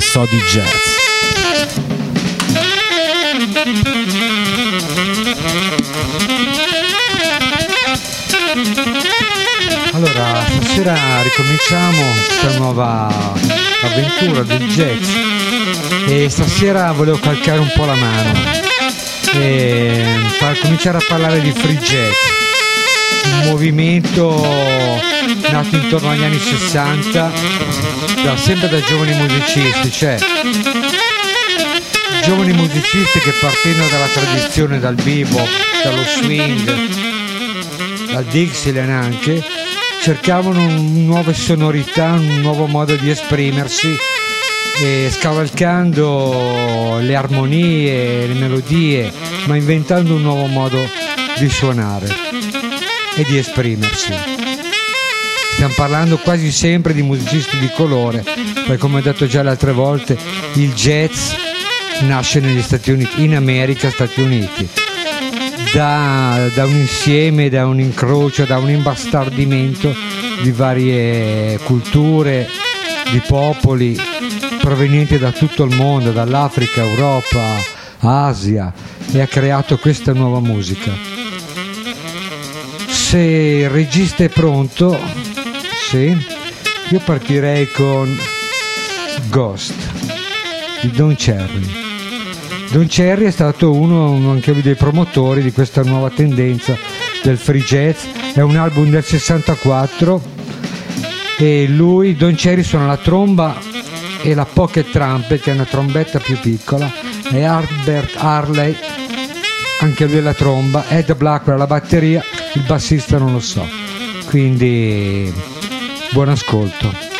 so di jazz. Allora, stasera ricominciamo questa nuova avventura del jazz e stasera volevo calcare un po' la mano e far cominciare a parlare di free jazz, movimento nato intorno agli anni 60, da, sempre da giovani musicisti, cioè giovani musicisti che partendo dalla tradizione dal bebop, dallo swing, dal Dixieland anche, cercavano nuove sonorità, un nuovo modo di esprimersi e scavalcando le armonie, le melodie, ma inventando un nuovo modo di suonare e di esprimersi. Stiamo parlando quasi sempre di musicisti di colore, perché come ho detto già le altre volte, il jazz nasce negli Stati Uniti, in America, Stati Uniti, da, da un insieme, da un incrocio, da un imbastardimento di varie culture, di popoli provenienti da tutto il mondo, dall'Africa, Europa, Asia, e ha creato questa nuova musica. Se il regista è pronto, sì, io partirei con Ghost di Don Cherry. Don Cherry è stato uno anche lui dei promotori di questa nuova tendenza del free jazz, è un album del 64 e lui, Don Cherry, suona la tromba e la pocket trumpet, che è una trombetta più piccola, e Albert Harley, anche lui la tromba, Ed Blackwell la batteria, il bassista non lo so. Quindi buon ascolto.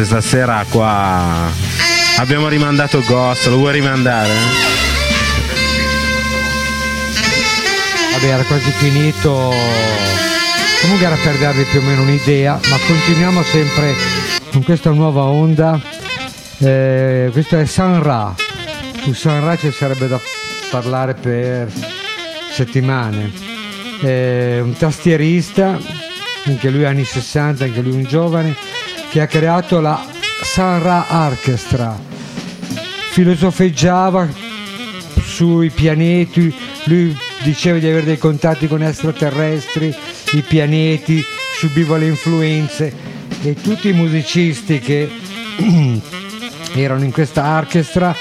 Scusate, stasera qua abbiamo rimandato Ghost, lo vuoi rimandare? Vabbè, era quasi finito. Comunque era per darvi più o meno un'idea, ma continuiamo sempre con questa nuova onda. Eh, questo è San Ra. Su San Ra ci sarebbe da parlare per settimane. Eh, un tastierista, anche lui anni 60, anche lui un giovane, che ha creato la Sanra Orchestra. Filosofeggiava sui pianeti, lui diceva di avere dei contatti con extraterrestri, i pianeti, subiva le influenze e tutti i musicisti che erano in questa orchestra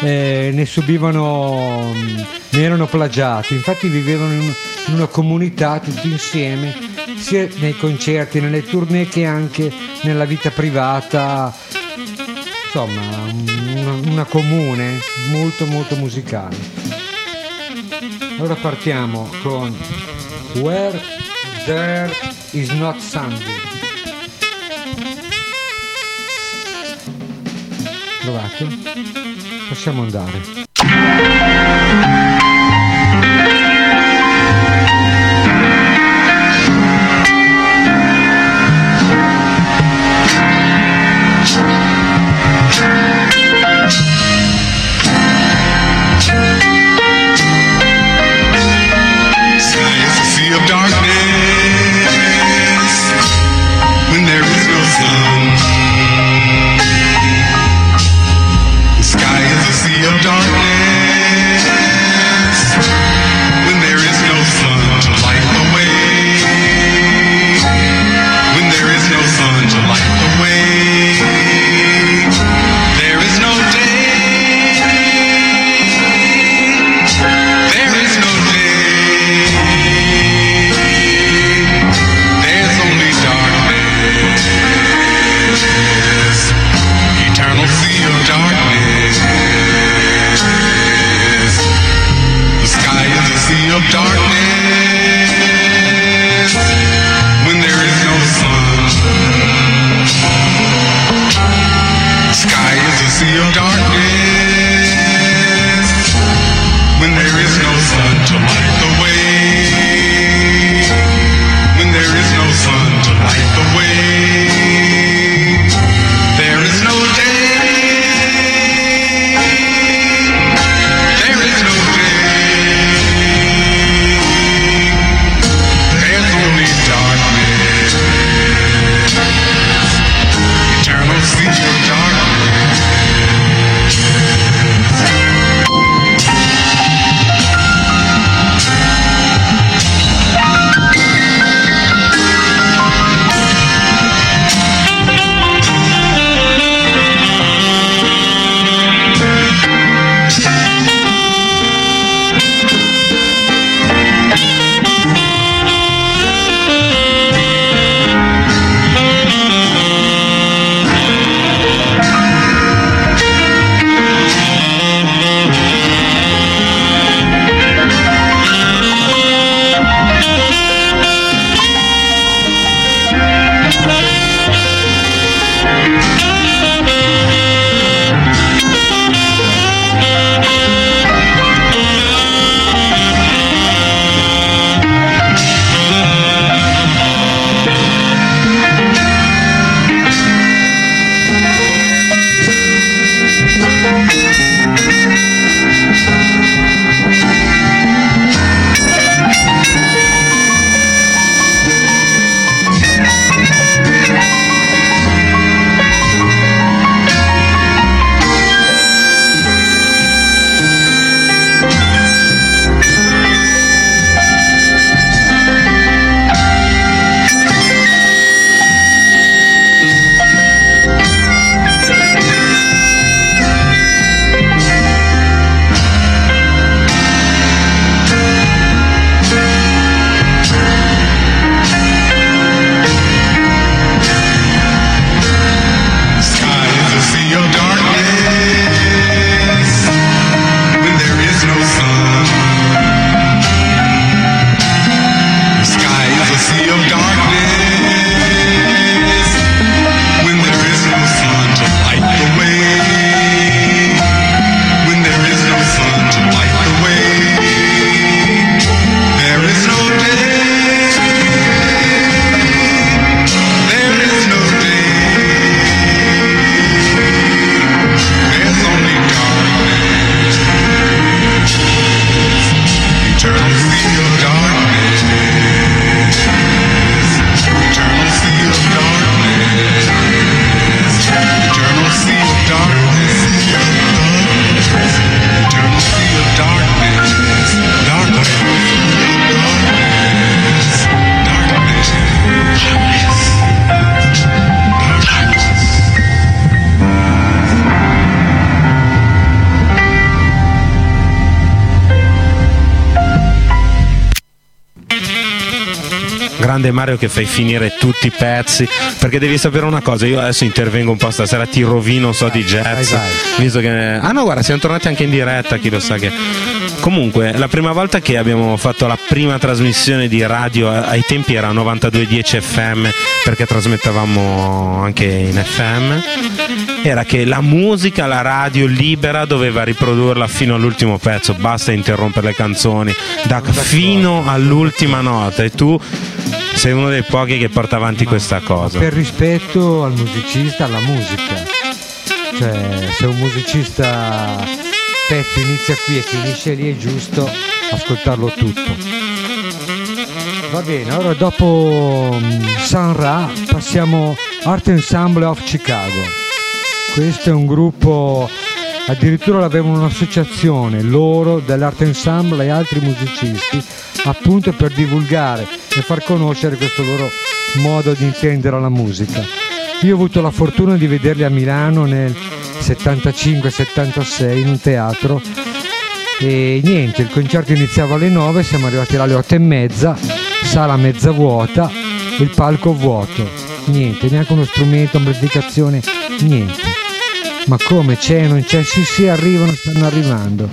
eh, ne subivano, ne erano plagiati, infatti vivevano in una comunità tutti insieme sia nei concerti, nelle tournée che anche nella vita privata, insomma una, una comune molto molto musicale. Allora partiamo con Where There Is Not Sunday. Trovato? Possiamo andare. Mario che fai finire tutti i pezzi, perché devi sapere una cosa, io adesso intervengo un po' stasera, ti rovino so di jazz, visto che... Ah no, guarda, siamo tornati anche in diretta, chi lo sa che... Comunque, la prima volta che abbiamo fatto la prima trasmissione di radio, ai tempi era 9210 FM, perché trasmettevamo anche in FM, era che la musica, la radio libera doveva riprodurla fino all'ultimo pezzo, basta interrompere le canzoni, da fino all'ultima nota e tu sei uno dei pochi che porta avanti questa cosa. Per rispetto al musicista, alla musica. Cioè, se un musicista pezzo inizia qui e finisce lì è giusto ascoltarlo tutto. Va bene, ora dopo mm, San Ra passiamo Art Ensemble of Chicago. Questo è un gruppo, addirittura avevano un'associazione, loro dell'Art Ensemble e altri musicisti, appunto per divulgare e far conoscere questo loro modo di intendere la musica. Io ho avuto la fortuna di vederli a Milano nel 75-76 in un teatro e niente, il concerto iniziava alle 9, siamo arrivati alle 8 e mezza, sala mezza vuota, il palco vuoto, niente, neanche uno strumento, amplificazione, niente. Ma come c'è, non c'è? Sì, sì, arrivano, stanno arrivando.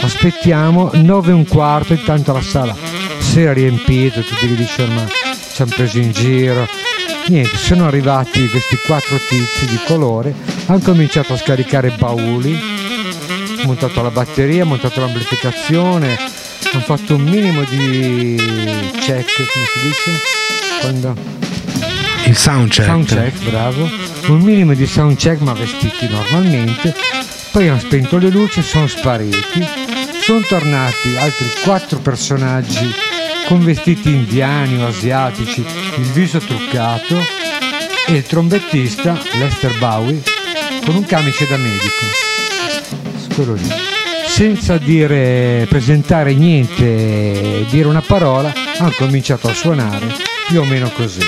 Aspettiamo, 9 e un quarto, intanto la sala si era riempita, tutti che dicevano ma ci hanno preso in giro. Niente, sono arrivati questi quattro tizi di colore, hanno cominciato a scaricare bauli, montato la batteria, montato l'amplificazione, hanno fatto un minimo di check, come si dice? Quando... Il soundcheck. Soundcheck, bravo. Un minimo di soundcheck ma vestiti normalmente. Poi hanno spento le luci, sono spariti. Sono tornati altri quattro personaggi con vestiti indiani o asiatici, il viso truccato e il trombettista Lester Bowie con un camice da medico. Quello lì. Senza dire, presentare niente, dire una parola, hanno cominciato a suonare più o meno così.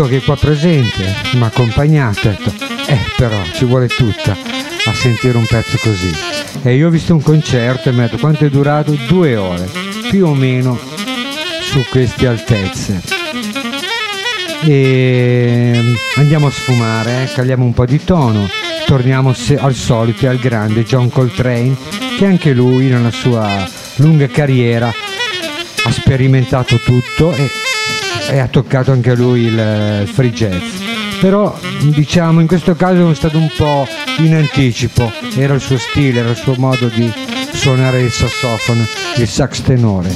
Amico che è qua presente mi ha accompagnato, ha detto, eh però ci vuole tutta a sentire un pezzo così. E io ho visto un concerto e mi ha detto quanto è durato? Due ore, più o meno su queste altezze. E andiamo a sfumare, eh, caliamo un po' di tono, torniamo al solito e al grande John Coltrane, che anche lui nella sua lunga carriera ha sperimentato tutto e, e ha toccato anche lui il, il free jazz. Però diciamo in questo caso è stato un po' in anticipo, era il suo stile, era il suo modo di suonare il sassofono, il sax tenore.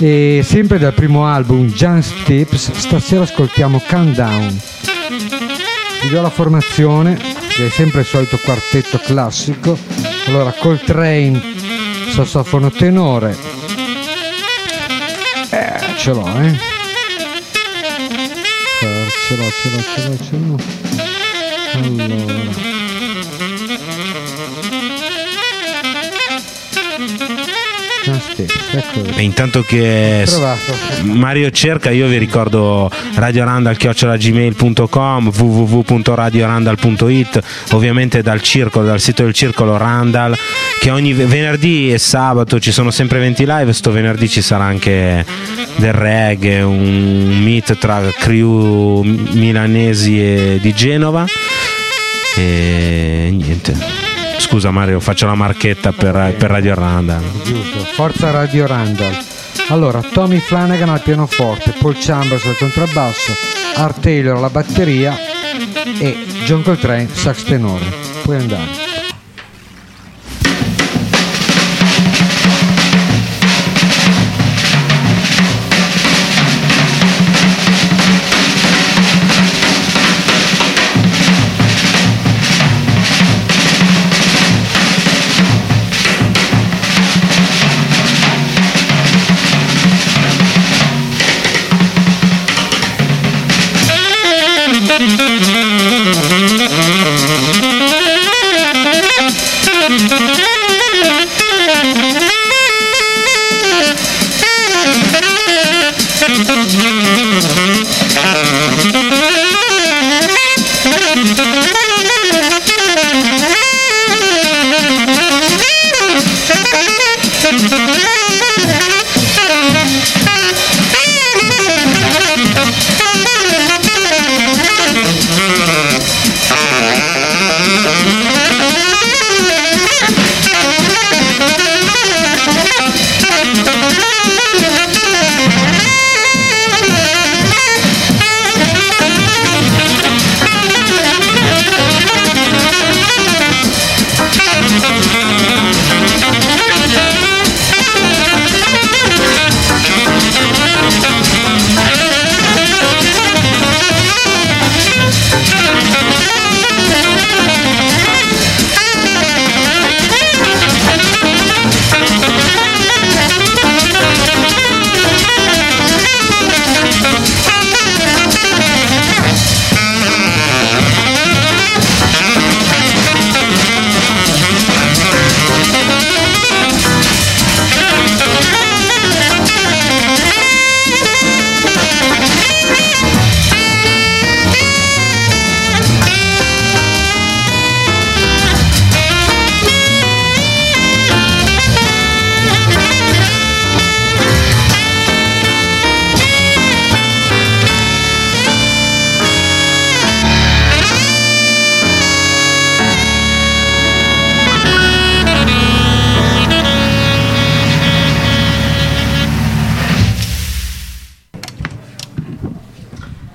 E sempre dal primo album Jazz Tips, stasera ascoltiamo Countdown. Vi do la formazione, che è sempre il solito quartetto classico. Allora, Coltrane, sassofono tenore. Eh, ce l'ho, eh. Eh, Ce l'ho, ce l'ho, ce l'ho, ce l'ho. Allora. E intanto che. Mario cerca, io vi ricordo radiorandal.gmail.com, www.radiorandal.it, ovviamente dal circolo, dal sito del circolo Randall, che ogni venerdì e sabato ci sono sempre eventi live, sto venerdì ci sarà anche del reggae, un meet tra crew milanesi e di Genova. E niente. Scusa Mario, faccio la marchetta per, per Radio Randall. Giusto, Forza Radio Randall. Allora, Tommy Flanagan al pianoforte, Paul Chambers al contrabbasso, Art Taylor alla batteria e John Coltrane sax tenore. Puoi andare.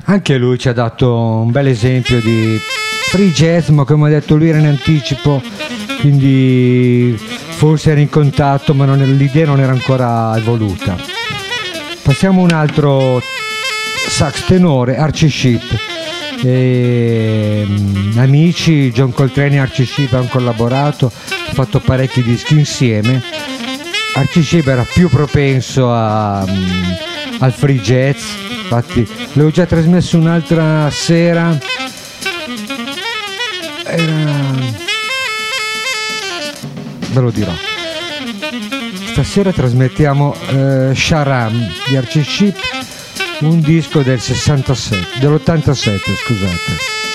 Anche lui ci ha dato un bel esempio di free jazz, ma come ha detto lui era in anticipo, quindi forse era in contatto, ma non- l'idea non era ancora evoluta. Passiamo a un altro sax tenore, Archie Sheep. E, mm, amici, John Coltrane e Archie Sheep hanno collaborato, hanno fatto parecchi dischi insieme. Archie Sheep era più propenso a, mm, al free jazz, infatti l'avevo già trasmesso un'altra sera. Era... Ve lo dirò. Stasera trasmettiamo eh, Sharam di Archie Sheep un disco del 67, dell'87 scusate.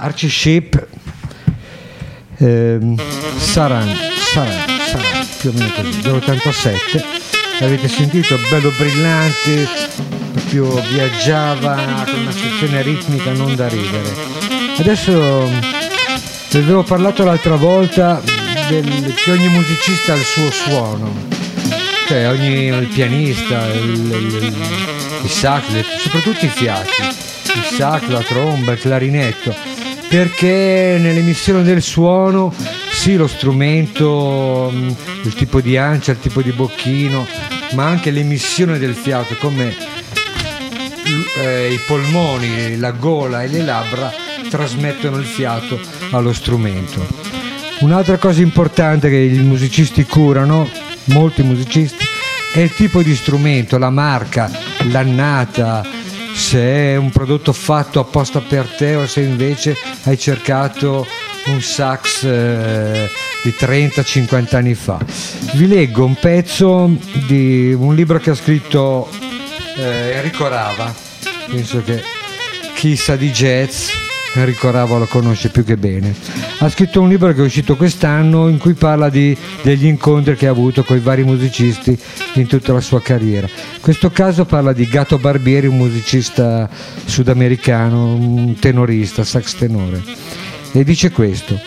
Archie Sheep, ehm, Saran, Saran. sarà più o meno così, dell'87. L'avete sentito, bello brillante, proprio viaggiava con una sezione ritmica non da ridere. Adesso vi avevo parlato l'altra volta del, che ogni musicista ha il suo suono, cioè ogni il pianista, il, il, il sax, soprattutto i fiati, il sax, la tromba, il clarinetto, perché nell'emissione del suono sì lo strumento, mh, il tipo di ancia, il tipo di bocchino, ma anche l'emissione del fiato, come eh, i polmoni, la gola e le labbra trasmettono il fiato allo strumento. Un'altra cosa importante che i musicisti curano, molti musicisti, è il tipo di strumento, la marca, l'annata, se è un prodotto fatto apposta per te o se invece hai cercato un sax eh, di 30-50 anni fa. Vi leggo un pezzo di un libro che ha scritto eh, Enrico Rava, penso che chi sa di jazz Enrico Rava lo conosce più che bene. Ha scritto un libro che è uscito quest'anno in cui parla di- degli incontri che ha avuto con i vari musicisti in tutta la sua carriera. In questo caso parla di Gato Barbieri, un musicista sudamericano, un tenorista, sax tenore. E dice questo.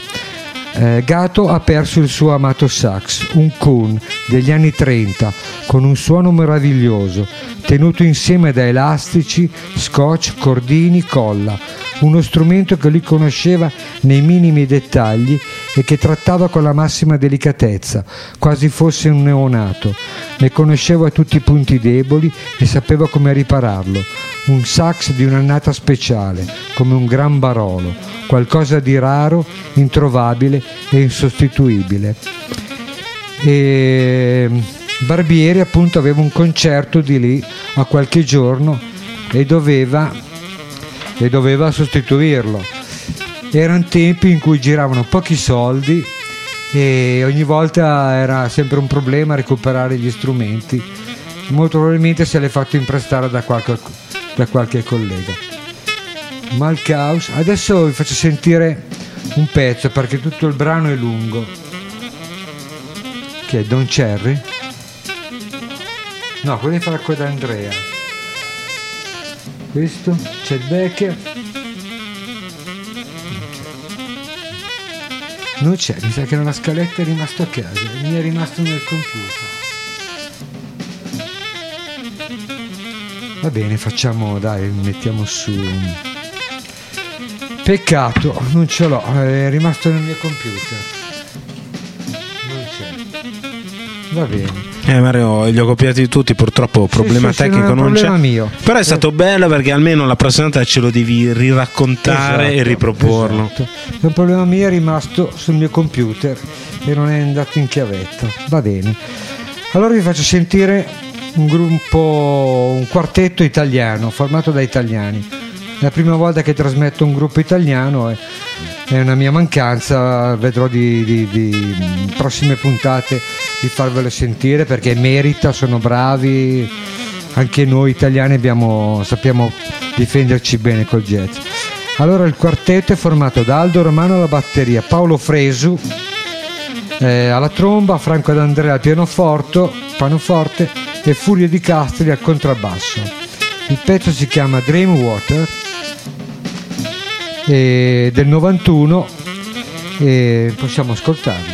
Eh, Gato ha perso il suo amato sax, un Kuhn degli anni 30, con un suono meraviglioso, tenuto insieme da elastici, scotch, cordini, colla, uno strumento che lui conosceva nei minimi dettagli e che trattava con la massima delicatezza, quasi fosse un neonato. Ne conosceva tutti i punti deboli e sapeva come ripararlo. Un sax di un'annata speciale, come un gran barolo, qualcosa di raro, introvabile e insostituibile. E Barbieri appunto aveva un concerto di lì a qualche giorno e doveva, e doveva sostituirlo. Erano tempi in cui giravano pochi soldi e ogni volta era sempre un problema recuperare gli strumenti. Molto probabilmente se l'è fatto imprestare da qualche, da qualche collega. Malkaus, adesso vi faccio sentire un pezzo perché tutto il brano è lungo. Che è Don Cherry? No, quello la coda Andrea. Questo, c'è il Becker. Non c'è, mi sa che la scaletta è rimasto a casa, mi è rimasto nel computer. Va bene, facciamo, dai, mettiamo su. Peccato, non ce l'ho, è rimasto nel mio computer. Va bene. Eh Mario, li ho copiati tutti, purtroppo problema sì, sì, tecnico un non problema c'è. mio. Però è stato bello perché almeno la prossima volta ce lo devi riraccontare e Esatto, riproporlo. esatto. Un problema mio, è rimasto sul mio computer e non è andato in chiavetto. Va bene. Allora vi faccio sentire un gruppo, un quartetto italiano, formato da italiani. È la prima volta che trasmetto un gruppo italiano e è una mia mancanza, vedrò di, di- di prossime puntate di farvelo sentire perché merita, sono bravi, anche noi italiani abbiamo- sappiamo difenderci bene col jazz. Allora il quartetto è formato da Aldo Romano alla batteria, Paolo Fresu eh, alla tromba, Franco D'Andrea al pianoforte, pianoforte e Furio Di Castri al contrabbasso. Il pezzo si chiama Dream Water e del 91 e possiamo ascoltarlo.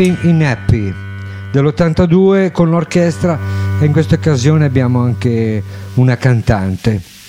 Something in Happy dell'82 con l'orchestra e in questa occasione abbiamo anche una cantante.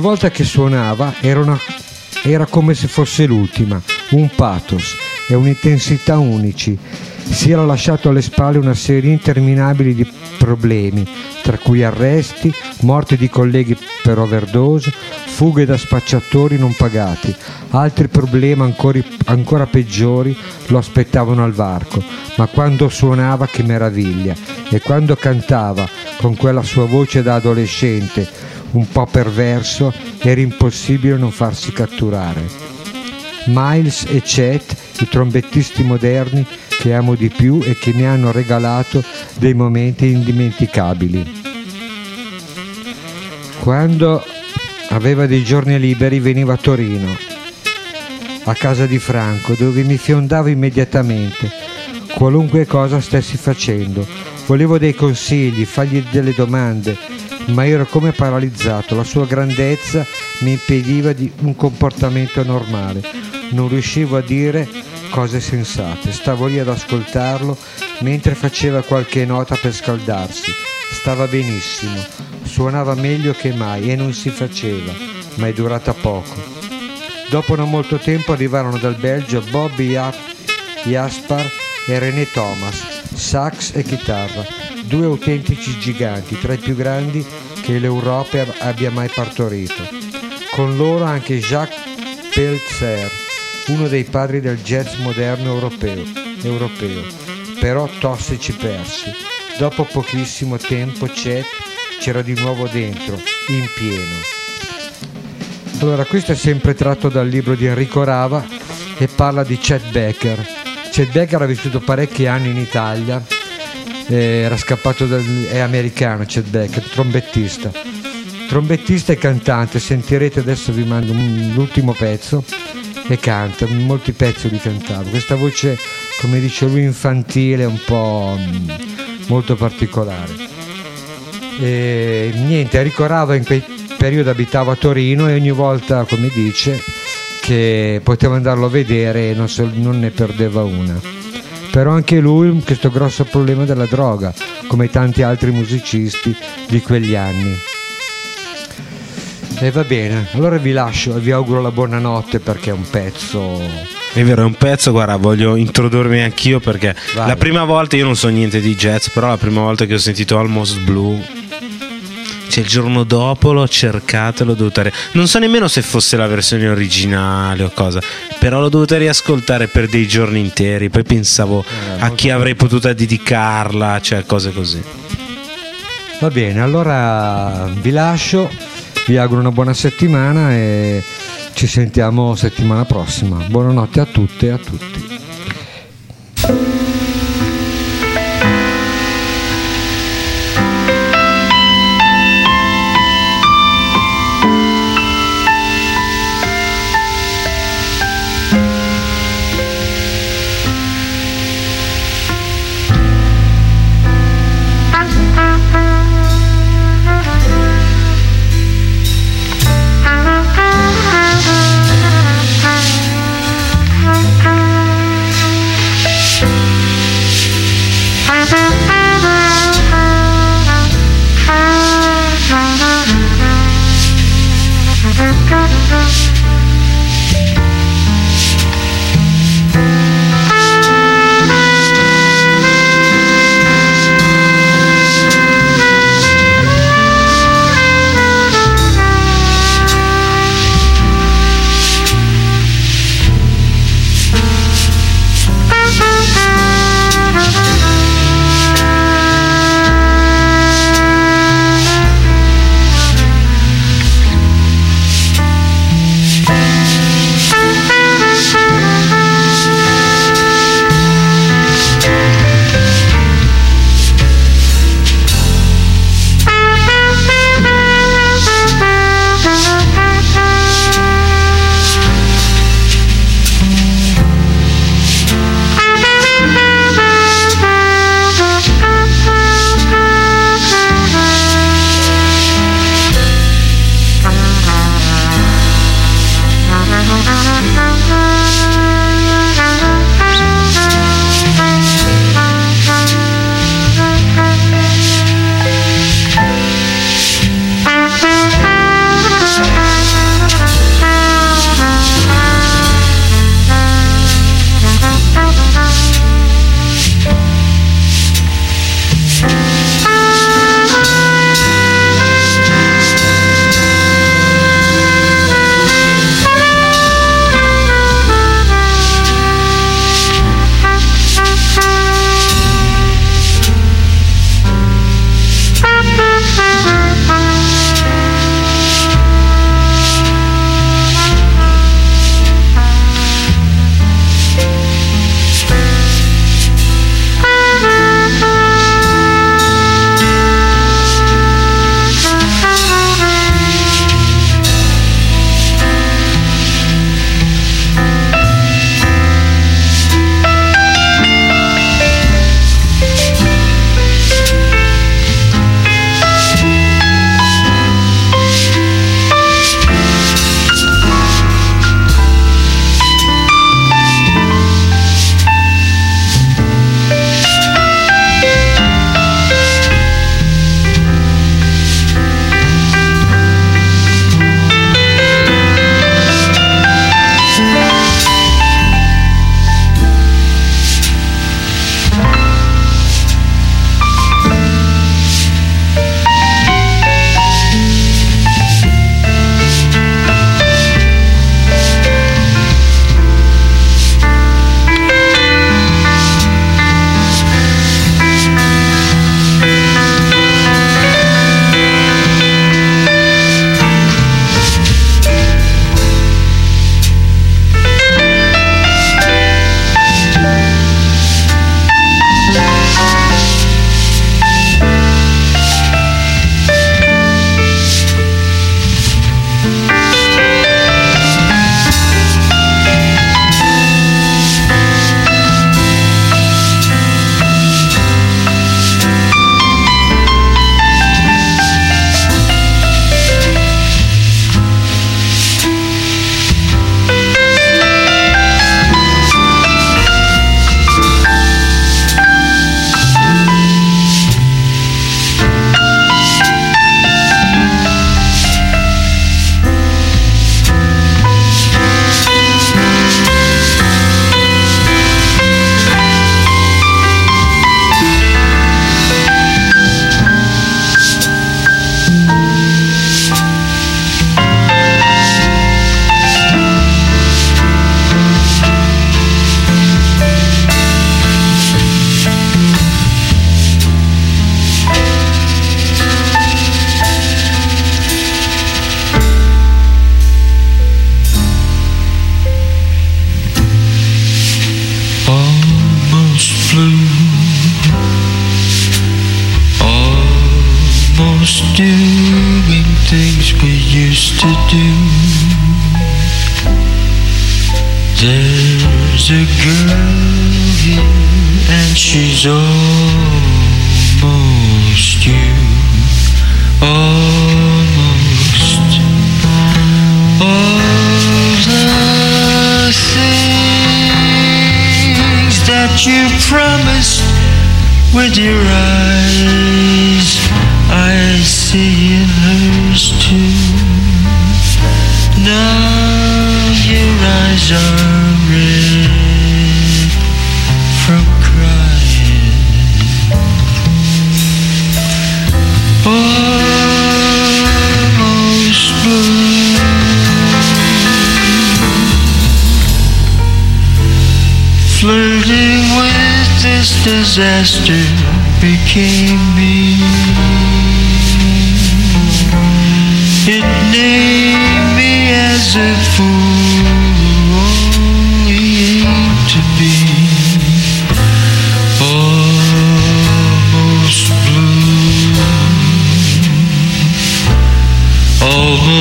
volta che suonava era, una, era come se fosse l'ultima, un pathos e un'intensità unici. Si era lasciato alle spalle una serie interminabile di problemi, tra cui arresti, morte di colleghi per overdose, fughe da spacciatori non pagati. Altri problemi ancora, ancora peggiori lo aspettavano al varco, ma quando suonava che meraviglia e quando cantava con quella sua voce da adolescente un po' perverso era impossibile non farsi catturare. Miles e Chet, i trombettisti moderni che amo di più e che mi hanno regalato dei momenti indimenticabili. Quando aveva dei giorni liberi veniva a Torino, a casa di Franco, dove mi fiondavo immediatamente, qualunque cosa stessi facendo. Volevo dei consigli, fargli delle domande, ma ero come paralizzato. La sua grandezza mi impediva di un comportamento normale. Non riuscivo a dire cose sensate. Stavo lì ad ascoltarlo mentre faceva qualche nota per scaldarsi. Stava benissimo, suonava meglio che mai e non si faceva, ma è durata poco. Dopo non molto tempo arrivarono dal Belgio Bobby Jaspar e René Thomas, sax e chitarra, due autentici giganti, tra i più grandi che l'Europa abbia mai partorito. Con loro anche Jacques Peltzer, uno dei padri del jazz moderno europeo, europeo però tossici persi. Dopo pochissimo tempo Chet c'era di nuovo dentro, in pieno. Allora, questo è sempre tratto dal libro di Enrico Rava e parla di Chet Becker. Chet Becker ha vissuto parecchi anni in Italia, era scappato, dal, è americano Chet Becker, trombettista. Trombettista e cantante, sentirete adesso vi mando l'ultimo pezzo e canta, molti pezzi li cantava. Questa voce, come dice lui, infantile, un po' molto particolare. E niente, Enrico in quel periodo abitava a Torino e ogni volta, come dice, che poteva andarlo a vedere non, so, non ne perdeva una. Però anche lui questo grosso problema della droga, come tanti altri musicisti di quegli anni. E va bene, allora vi lascio e vi auguro la buonanotte perché è un pezzo è vero, è un pezzo, guarda, voglio introdurmi anch'io perché Vai. la prima volta io non so niente di jazz, però la prima volta che ho sentito Almost Blue cioè il giorno dopo l'ho cercato e l'ho dovuta ri- non so nemmeno se fosse la versione originale o cosa però l'ho dovuta riascoltare per dei giorni interi poi pensavo eh, a chi bello. avrei potuto dedicarla cioè cose così va bene allora vi lascio vi auguro una buona settimana e ci sentiamo settimana prossima. Buonanotte a tutte e a tutti.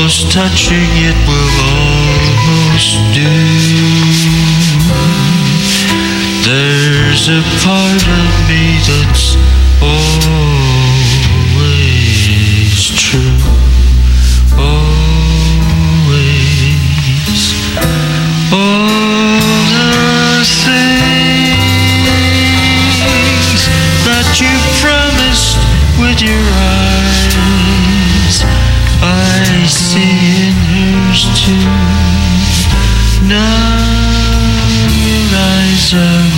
almost touching, it will almost do. There's a part of me that's all. Now your eyes are